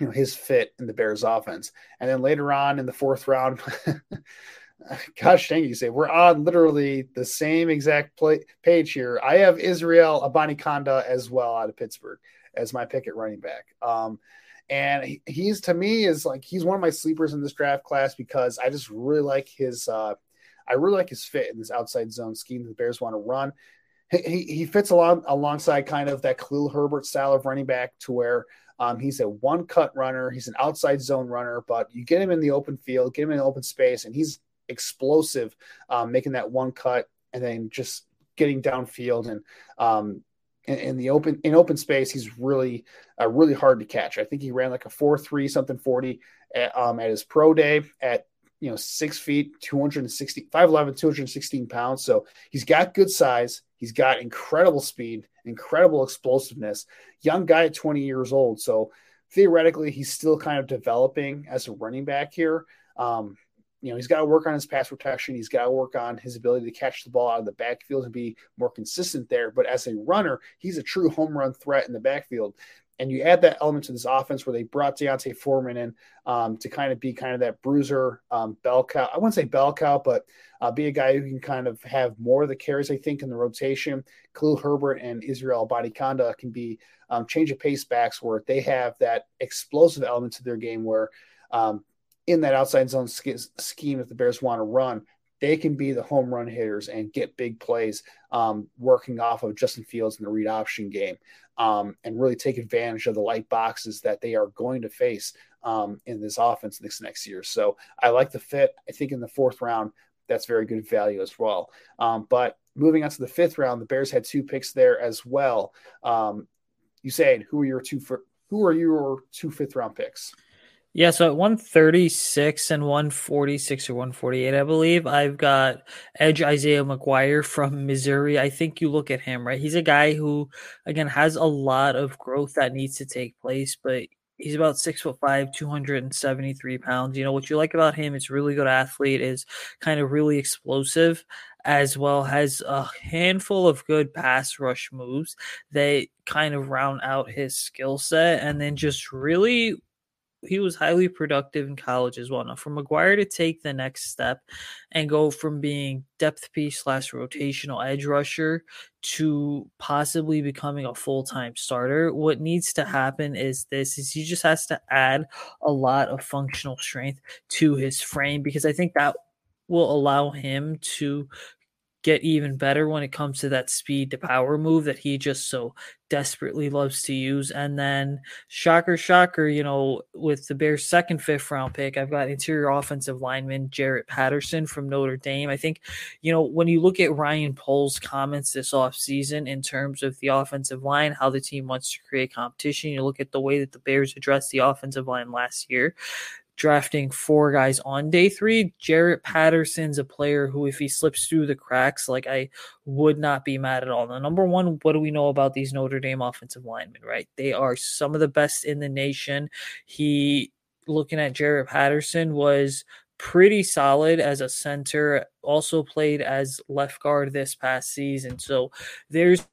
you know his fit in the Bears offense. And then later on in the fourth round, gosh dang you say we're on literally the same exact play, page here. I have Israel Abanikanda as well out of Pittsburgh as my pick at running back. Um, and he's to me is like he's one of my sleepers in this draft class because I just really like his uh, I really like his fit in this outside zone scheme that the Bears want to run. He, he fits along alongside kind of that Khalil Herbert style of running back to where um, he's a one cut runner. He's an outside zone runner, but you get him in the open field, get him in open space, and he's explosive, um, making that one cut and then just getting downfield and um, in, in, the open in open space, he's really uh, really hard to catch. I think he ran like a four three something forty at, um, at his pro day at you know six feet 260 5'11 216 pounds. So he's got good size. He's got incredible speed incredible explosiveness. Young guy at 20 years old. So theoretically he's still kind of developing as a running back here. Um, you know, he's got to work on his pass protection. He's got to work on his ability to catch the ball out of the backfield and be more consistent there. But as a runner, he's a true home run threat in the backfield. And you add that element to this offense where they brought D'Onta Foreman in um, to kind of be kind of that bruiser um, bell cow. I wouldn't say bell cow, but uh, be a guy who can kind of have more of the carries, I think, in the rotation. Khalil Herbert and Israel Abanikanda can be um, change of pace backs where they have that explosive element to their game where um, in that outside zone scheme that the Bears want to run, they can be the home run hitters and get big plays um, working off of Justin Fields in the read option game um, and really take advantage of the light boxes that they are going to face um, in this offense this next year. So I like the fit. I think in the fourth round, that's very good value as well. Um, but moving on to the fifth round, the Bears had two picks there as well. Um, you saying who are your two for, who are your two fifth round picks? Yeah, so at 136 and 146 or 148, I believe, I've got Edge Isaiah McGuire from Missouri. I think you look at him, right? He's a guy who, again, has a lot of growth that needs to take place, but he's about six foot five, 273 pounds. You know, what you like about him is really good athlete, is kind of really explosive as well has a handful of good pass rush moves that kind of round out his skill set and then just really he was highly productive in college as well. Now, for McGuire to take the next step and go from being depth piece slash rotational edge rusher to possibly becoming a full time starter, what needs to happen is this: is he just has to add a lot of functional strength to his frame because I think that will allow him to get even better when it comes to that speed to power move that he just so desperately loves to use. And then, shocker, shocker, you know, with the Bears' second, fifth round pick, I've got interior offensive lineman Jarrett Patterson from Notre Dame. I think, you know, when you look at Ryan Poles' comments this offseason in terms of the offensive line, how the team wants to create competition, you look at the way that the Bears addressed the offensive line last year drafting four guys on day three. Jarrett Patterson's a player who, if he slips through the cracks, like I would not be mad at all. Now, number one, what do we know about these Notre Dame offensive linemen, right? They are some of the best in the nation. He, looking at Jarrett Patterson, was pretty solid as a center, also played as left guard this past season. So there's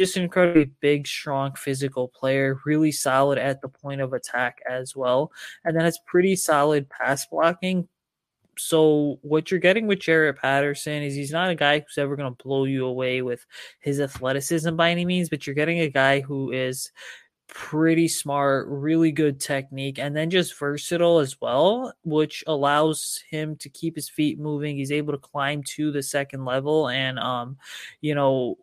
just an incredibly big, strong, physical player, really solid at the point of attack as well, and then has pretty solid pass blocking. So what you're getting with Jarrett Patterson is he's not a guy who's ever going to blow you away with his athleticism by any means, but you're getting a guy who is pretty smart, really good technique, and then just versatile as well, which allows him to keep his feet moving. He's able to climb to the second level and um, you know,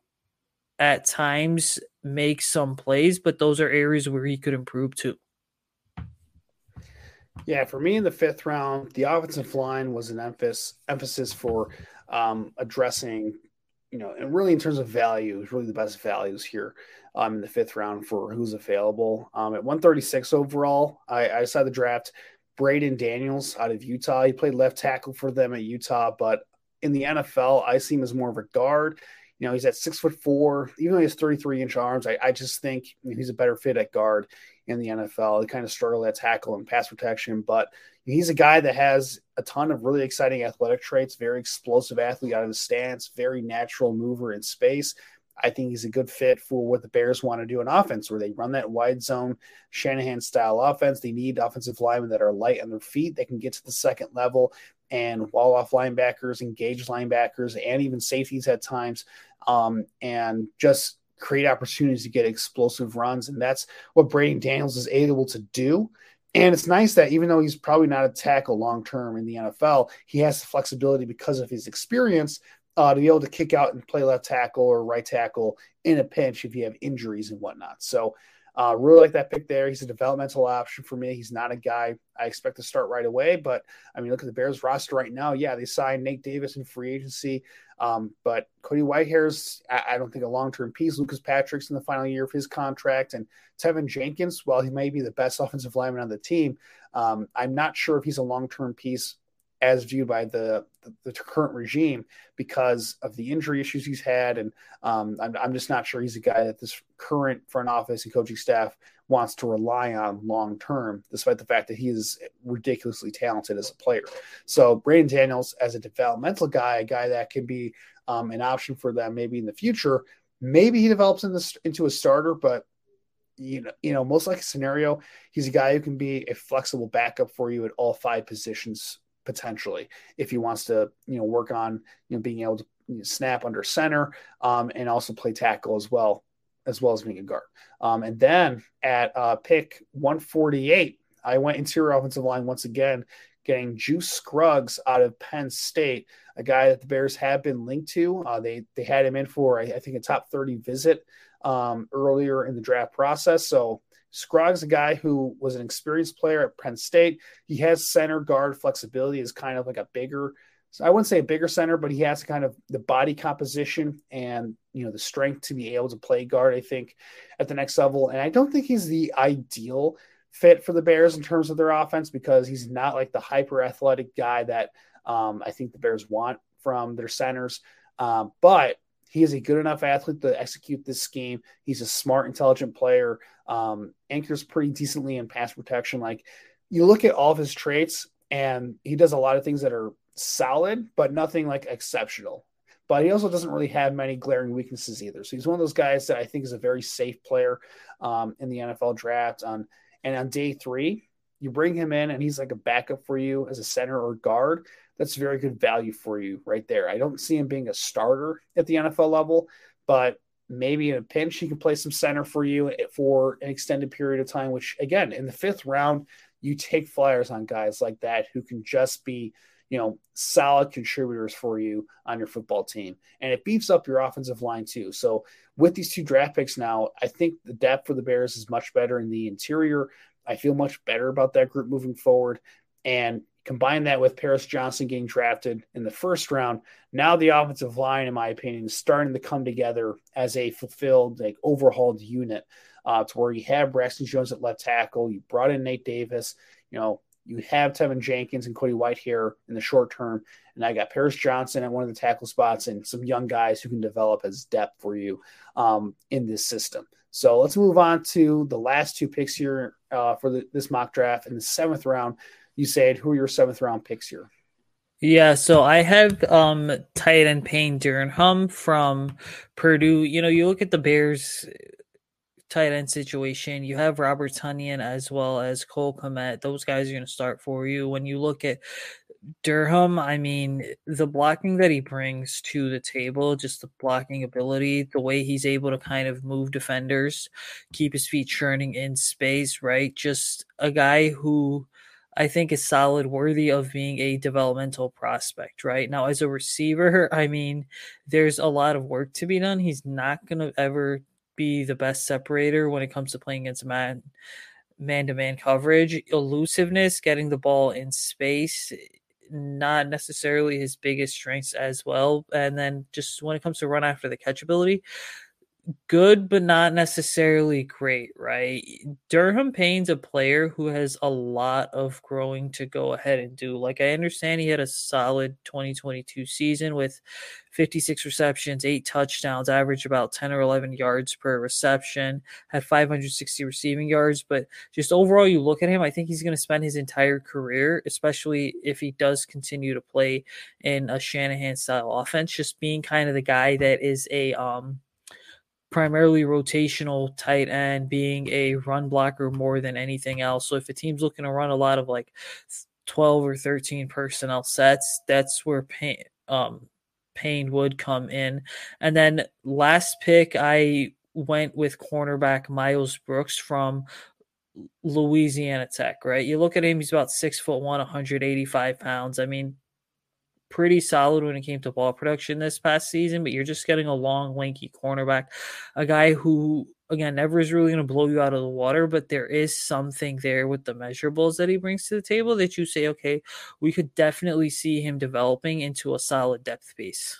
at times make some plays, but those are areas where he could improve too. Yeah, for me in the fifth round, the offensive line was an emphasis emphasis for um, addressing, you know, and really in terms of values, really the best values here um, in the fifth round for who's available. Um, at 136 overall, I, I decided to draft Braeden Daniels out of Utah. He played left tackle for them at Utah, but in the NFL, I see him as more of a guard. You know, he's at six foot four, even though he has 33 inch arms. I, I just think he's a better fit at guard in the NFL. He kind of struggle at tackle and pass protection, but he's a guy that has a ton of really exciting athletic traits, very explosive athlete out of the stance, very natural mover in space. I think he's a good fit for what the Bears want to do in offense, where they run that wide zone Shanahan style offense. They need offensive linemen that are light on their feet, that can get to the second level and wall off linebackers, engage linebackers, and even safeties at times, um, and just create opportunities to get explosive runs. And that's what Braeden Daniels is able to do. And it's nice that even though he's probably not a tackle long term in the NFL, he has the flexibility because of his experience uh, to be able to kick out and play left tackle or right tackle in a pinch if you have injuries and whatnot. So, uh, really like that pick there. He's a developmental option for me. He's not a guy I expect to start right away, but I mean, look at the Bears roster right now. Yeah, they signed Nate Davis in free agency, um, but Cody Whitehair's I, I don't think a long term piece. Lucas Patrick's in the final year of his contract, and Teven Jenkins, while he may be the best offensive lineman on the team, um, I'm not sure if he's a long term piece as viewed by the, the, the, current regime because of the injury issues he's had. And um, I'm, I'm, just not sure he's a guy that this current front office and coaching staff wants to rely on long term, despite the fact that he is ridiculously talented as a player. So, Braeden Daniels, as a developmental guy, a guy that can be um, an option for them maybe in the future. Maybe he develops in this, into a starter, but you know, you know, most likely scenario, he's a guy who can be a flexible backup for you at all five positions potentially if he wants to you know work on you know being able to snap under center um, and also play tackle as well as well as being a guard. Um, and then at uh, pick 148, I went interior offensive line once again, getting Juice Scruggs out of Penn State, a guy that the Bears have been linked to. Uh, they they had him in for I, I think a top 30 visit um, earlier in the draft process. So Scruggs, a guy who was an experienced player at Penn State. He has center guard flexibility, is kind of like a bigger, I wouldn't say a bigger center, but he has kind of the body composition and you know the strength to be able to play guard, I think, at the next level. And I don't think he's the ideal fit for the Bears in terms of their offense because he's not like the hyper athletic guy that um, I think the Bears want from their centers. Um, but he is a good enough athlete to execute this scheme. He's a smart, intelligent player. Um, anchors pretty decently in pass protection. Like you look at all of his traits, and he does a lot of things that are solid, but nothing like exceptional. But he also doesn't really have many glaring weaknesses either. So he's one of those guys that I think is a very safe player um, in the NFL draft. On and on day three, you bring him in, and he's like a backup for you as a center or guard that's very good value for you right there. I don't see him being a starter at the NFL level, but maybe in a pinch he can play some center for you for an extended period of time. Which again, in the fifth round, you take flyers on guys like that who can just be you know, solid contributors for you on your football team. And it beefs up your offensive line too. So with these two draft picks now, I think the depth for the Bears is much better in the interior. I feel much better about that group moving forward. And Combine that with Paris Johnson getting drafted in the first round. Now the offensive line, in my opinion, is starting to come together as a fulfilled, like overhauled unit. Uh, to where you have Braxton Jones at left tackle, you brought in Nate Davis, you know, you have Teven Jenkins and Cody Whitehair in the short term, and I got Paris Johnson at one of the tackle spots and some young guys who can develop as depth for you um, in this system. So let's move on to the last two picks here uh, for the, this mock draft in the seventh round you said who are your seventh round picks here? Yeah, so I have um tight end Payne Durham from Purdue. You know, you look at the Bears tight end situation, you have Robert Tonyan as well as Cole Kmet. Those guys are going to start for you. When you look at Durham, I mean, the blocking that he brings to the table, just the blocking ability, the way he's able to kind of move defenders, keep his feet churning in space, right? Just a guy who I think is solid, worthy of being a developmental prospect, right? Now, as a receiver, I mean, there's a lot of work to be done. He's not going to ever be the best separator when it comes to playing against man man to man coverage. Elusiveness, getting the ball in space, not necessarily his biggest strengths as well. And then just when it comes to run after the catch ability, good but not necessarily great, right? Durham Payne's a player who has a lot of growing to go ahead and do. Like I understand he had a solid 2022 season with 56 receptions, 8 touchdowns, average about 10 or 11 yards per reception, had 560 receiving yards, but just overall you look at him, I think he's going to spend his entire career, especially if he does continue to play in a Shanahan style offense, just being kind of the guy that is a um primarily rotational tight end, being a run blocker more than anything else. So if a team's looking to run a lot of like 12 or 13 personnel sets, that's where Payne, um, would come in. And then last pick, I went with cornerback Miles Brooks from Louisiana Tech, right? You look at him, he's about six foot one, 185 pounds. I mean, pretty solid when it came to ball production this past season, but you're just getting a long, lanky cornerback, a guy who, again, never is really going to blow you out of the water, but there is something there with the measurables that he brings to the table that you say, okay, we could definitely see him developing into a solid depth piece.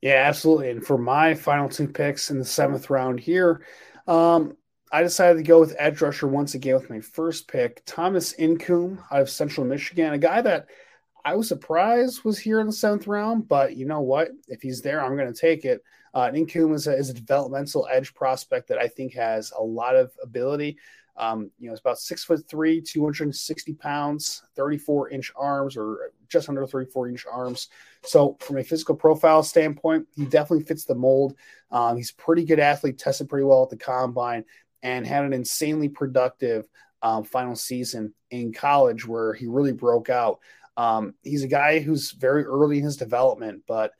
Yeah, absolutely. And for my final two picks in the seventh round here, um, I decided to go with edge rusher once again with my first pick, Thomas Incoom out of Central Michigan, a guy that I was surprised was here in the seventh round, but you know what? If he's there, I'm going to take it. Uh, Incoom is a, is a developmental edge prospect that I think has a lot of ability. Um, you know, it's about six foot three, 260 pounds, 34 inch arms, or just under 34 inch arms. So, from a physical profile standpoint, he definitely fits the mold. Um, he's a pretty good athlete, tested pretty well at the combine, and had an insanely productive um, final season in college where he really broke out. Um, he's a guy who's very early in his development, but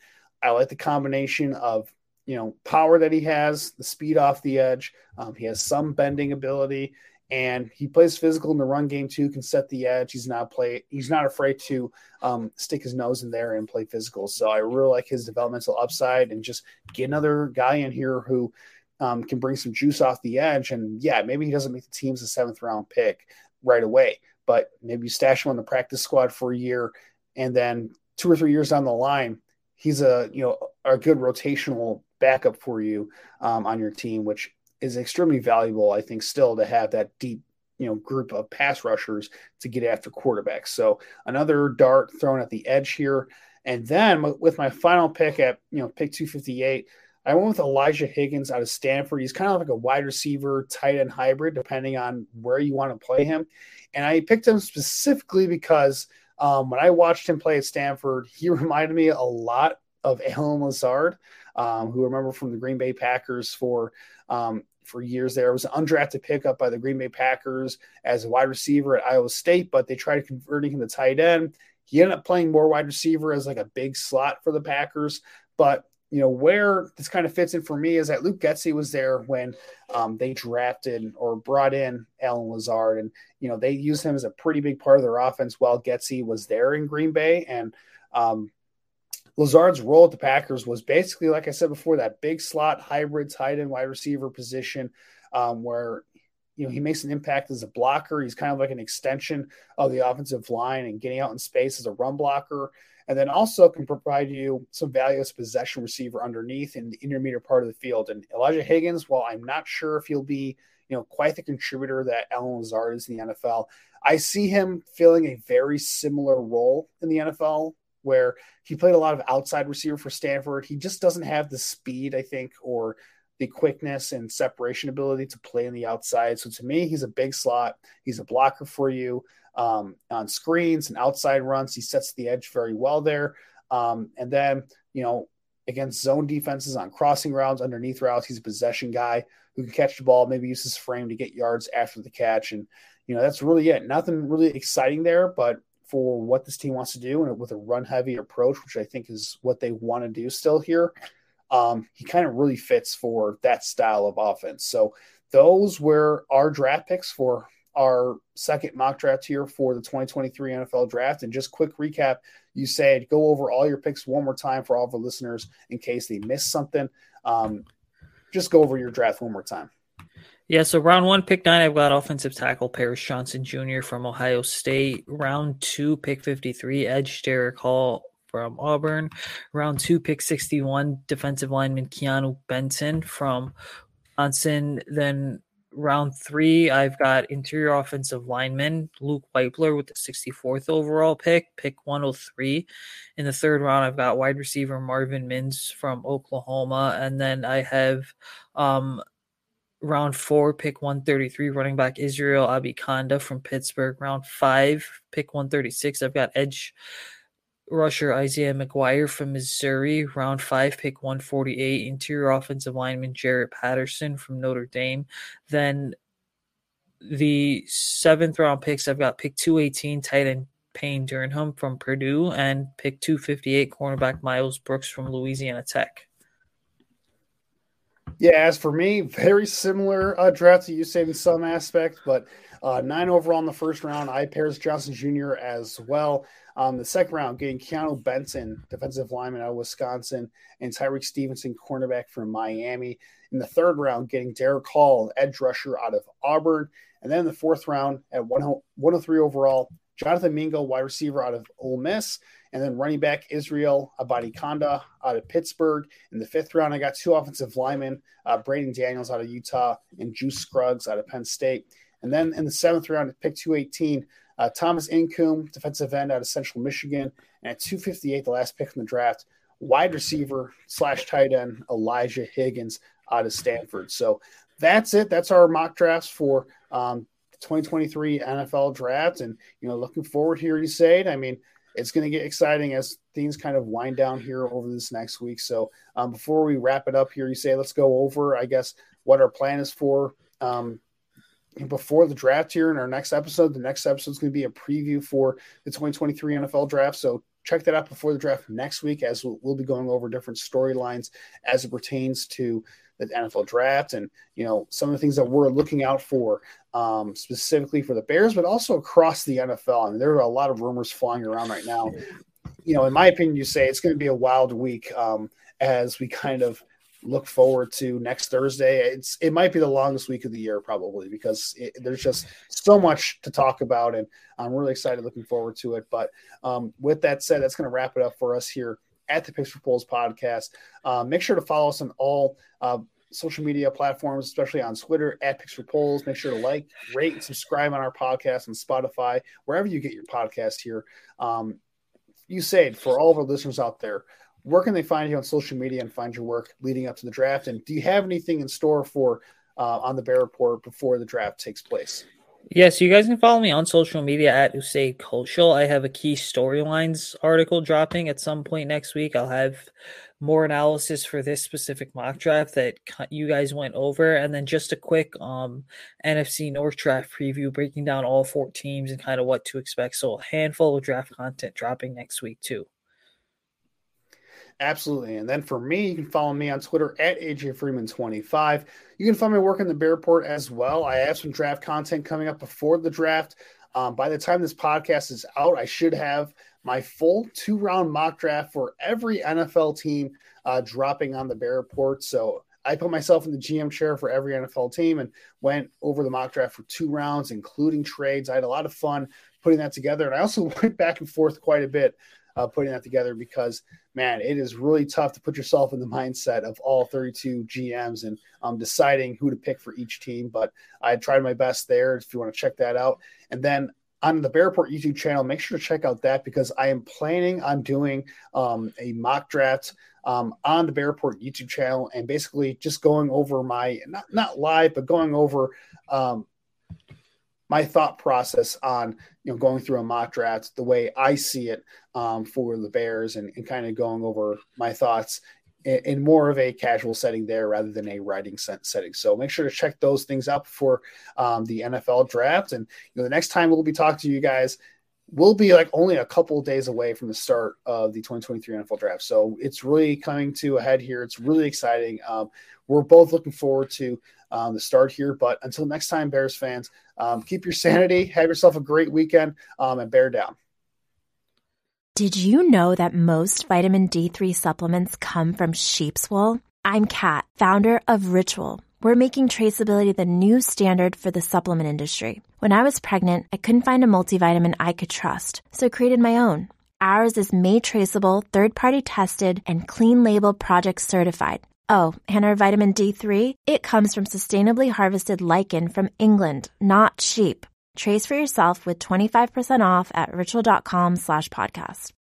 I like the combination of you know power that he has, the speed off the edge. Um, he has some bending ability, and he plays physical in the run game too. Can set the edge. He's not play. He's not afraid to um, stick his nose in there and play physical. So I really like his developmental upside, and just get another guy in here who um, can bring some juice off the edge. And yeah, maybe he doesn't make the team's a seventh round pick right away, but maybe you stash him on the practice squad for a year, and then two or three years down the line, he's a you know a good rotational backup for you um, on your team, which is extremely valuable, I think, still to have that deep, you know, group of pass rushers to get after quarterbacks. So another dart thrown at the edge here. And then with my final pick at, you know, pick 258, I went with Elijah Higgins out of Stanford. He's kind of like a wide receiver, tight end hybrid, depending on where you want to play him. And I picked him specifically because um, when I watched him play at Stanford, he reminded me a lot of Allen Lazard um, who remember from the Green Bay Packers for um, for years there. It was an undrafted pickup by the Green Bay Packers as a wide receiver at Iowa State, but they tried converting him to tight end. He ended up playing more wide receiver as like a big slot for the Packers. But you know where this kind of fits in for me is that Luke Getsy was there when um, they drafted or brought in Allen Lazard, and you know they used him as a pretty big part of their offense while Getsy was there in Green Bay, and um, Lazard's role at the Packers was basically, like I said before, that big slot hybrid tight end wide receiver position um, where you know he makes an impact as a blocker. He's kind of like an extension of the offensive line and getting out in space as a run blocker, and then also can provide you some value as a possession receiver underneath in the intermediate part of the field. And Elijah Higgins, while I'm not sure if he'll be you know quite the contributor that Allen Lazard is in the NFL, I see him filling a very similar role in the NFL where he played a lot of outside receiver for Stanford. He just doesn't have the speed, I think, or the quickness and separation ability to play in the outside. So to me, he's a big slot. He's a blocker for you um, on screens and outside runs. He sets the edge very well there. Um, and then, you know, against zone defenses on crossing routes, underneath routes, he's a possession guy who can catch the ball, maybe use his frame to get yards after the catch. And, you know, that's really it. Nothing really exciting there, but for what this team wants to do and with a run heavy approach, which I think is what they want to do still here, um, he kind of really fits for that style of offense. So those were our draft picks for our second mock draft here for the 2023 NFL draft. And just quick recap, you said go over all your picks one more time for all of our listeners in case they missed something. Um, just go over your draft one more time. Yeah, so round one, pick nine, I've got offensive tackle Paris Johnson Jr. from Ohio State. Round two, pick 53, edge Derick Hall from Auburn. Round two, pick 61, defensive lineman Keeanu Benton from Wisconsin. Then round three, I've got interior offensive lineman Luke Wypler with the 64th overall pick, pick 103. In the third round, I've got wide receiver Marvin Mims from Oklahoma. And then I have um, round four, pick 133, running back Israel Abanikanda from Pittsburgh. Round five, pick 136, I've got edge rusher Isaiah McGuire from Missouri. Round five, pick 148, interior offensive lineman Jarrett Patterson from Notre Dame. Then the seventh round picks, I've got pick 218, tight end Payne Durham from Purdue, and pick 258, cornerback Miles Brooks from Louisiana Tech. Yeah, as for me, very similar uh, draft to you said in some aspect, but uh, nine overall in the first round. I Paris Johnson Jr. as well. Um, the second round, getting Keeanu Benton, defensive lineman out of Wisconsin, and Tyrique Stevenson, cornerback from Miami. In the third round, getting Derick Hall, edge rusher out of Auburn. And then in the fourth round, at 103 overall, Jonathan Mingo, wide receiver out of Ole Miss. And then running back Israel Abanikanda out of Pittsburgh. In the fifth round, I got two offensive linemen, uh, Braeden Daniels out of Utah and Juice Scruggs out of Penn State. And then in the seventh round, pick 218, uh, Thomas Incoom, defensive end out of Central Michigan. And at 258, the last pick in the draft, wide receiver slash tight end Elijah Higgins out of Stanford. So that's it. That's our mock drafts for um, 2023 NFL draft. And, you know, looking forward here, you said. I mean, it's going to get exciting as things kind of wind down here over this next week. So um, before we wrap it up here, you say, let's go over, I guess, what our plan is for um, before the draft here in our next episode. The next episode is going to be a preview for the 2023 NFL draft. So check that out before the draft next week as we'll, we'll be going over different storylines as it pertains to the NFL draft and you know some of the things that we're looking out for um, specifically for the Bears, but also across the NFL. I mean, there are a lot of rumors flying around right now. You know, in my opinion, you say it's going to be a wild week um, as we kind of look forward to next Thursday. It's it might be the longest week of the year probably because it, there's just so much to talk about, and I'm really excited, looking forward to it. But um, with that said, that's going to wrap it up for us here at the Picks for Poles podcast. Uh, make sure to follow us on all. Uh, social media platforms, especially on Twitter at Picks for Poles. Make sure to like, rate, and subscribe on our podcast on Spotify, wherever you get your podcast here. Um, you said for all of our listeners out there, where can they find you on social media and find your work leading up to the draft? And do you have anything in store for uh, on the Bear Report before the draft takes place? Yes, you guys can follow me on social media at Usayd Koshul. I have a key storylines article dropping at some point next week. I'll have more analysis for this specific mock draft that you guys went over, and then just a quick um, NFC North draft preview, breaking down all four teams and kind of what to expect. So a handful of draft content dropping next week too. Absolutely. And then for me, you can follow me on Twitter at AJ Freeman25. You can find my work in the Bear Report as well. I have some draft content coming up before the draft. Um, by the time this podcast is out, I should have my full two round mock draft for every NFL team uh, dropping on the Bear Report. So I put myself in the GM chair for every NFL team and went over the mock draft for two rounds, including trades. I had a lot of fun putting that together. And I also went back and forth quite a bit uh, putting that together because man, it is really tough to put yourself in the mindset of all 32 GMs and um, deciding who to pick for each team. But I tried my best there. If you want to check that out, and then on the Bear Report YouTube channel, make sure to check out that because I am planning on doing um, a mock draft um, on the Bear Report YouTube channel and basically just going over my not not live, but going over um, my thought process on you know going through a mock draft the way I see it um, for the Bears and, and kind of going over my thoughts in, in, more of a casual setting there rather than a writing setting. So make sure to check those things out before um, the NFL draft. And you know the next time we'll be talking to you guys we'll be like only a couple days away from the start of the 2023 NFL draft. So it's really coming to a head here. It's really exciting. Um, we're both looking forward to um, the start here. But until next time, Bears fans, um, keep your sanity, have yourself a great weekend, um, and bear down. Did you know that most vitamin D3 supplements come from sheep's wool? I'm Kat, founder of Ritual. We're making traceability the new standard for the supplement industry. When I was pregnant, I couldn't find a multivitamin I could trust, so I created my own. Ours is made traceable, third party tested, and clean label project certified. Oh, and our vitamin D3? It comes from sustainably harvested lichen from England, not sheep. Trace for yourself with 25% off at ritual.com slash podcast.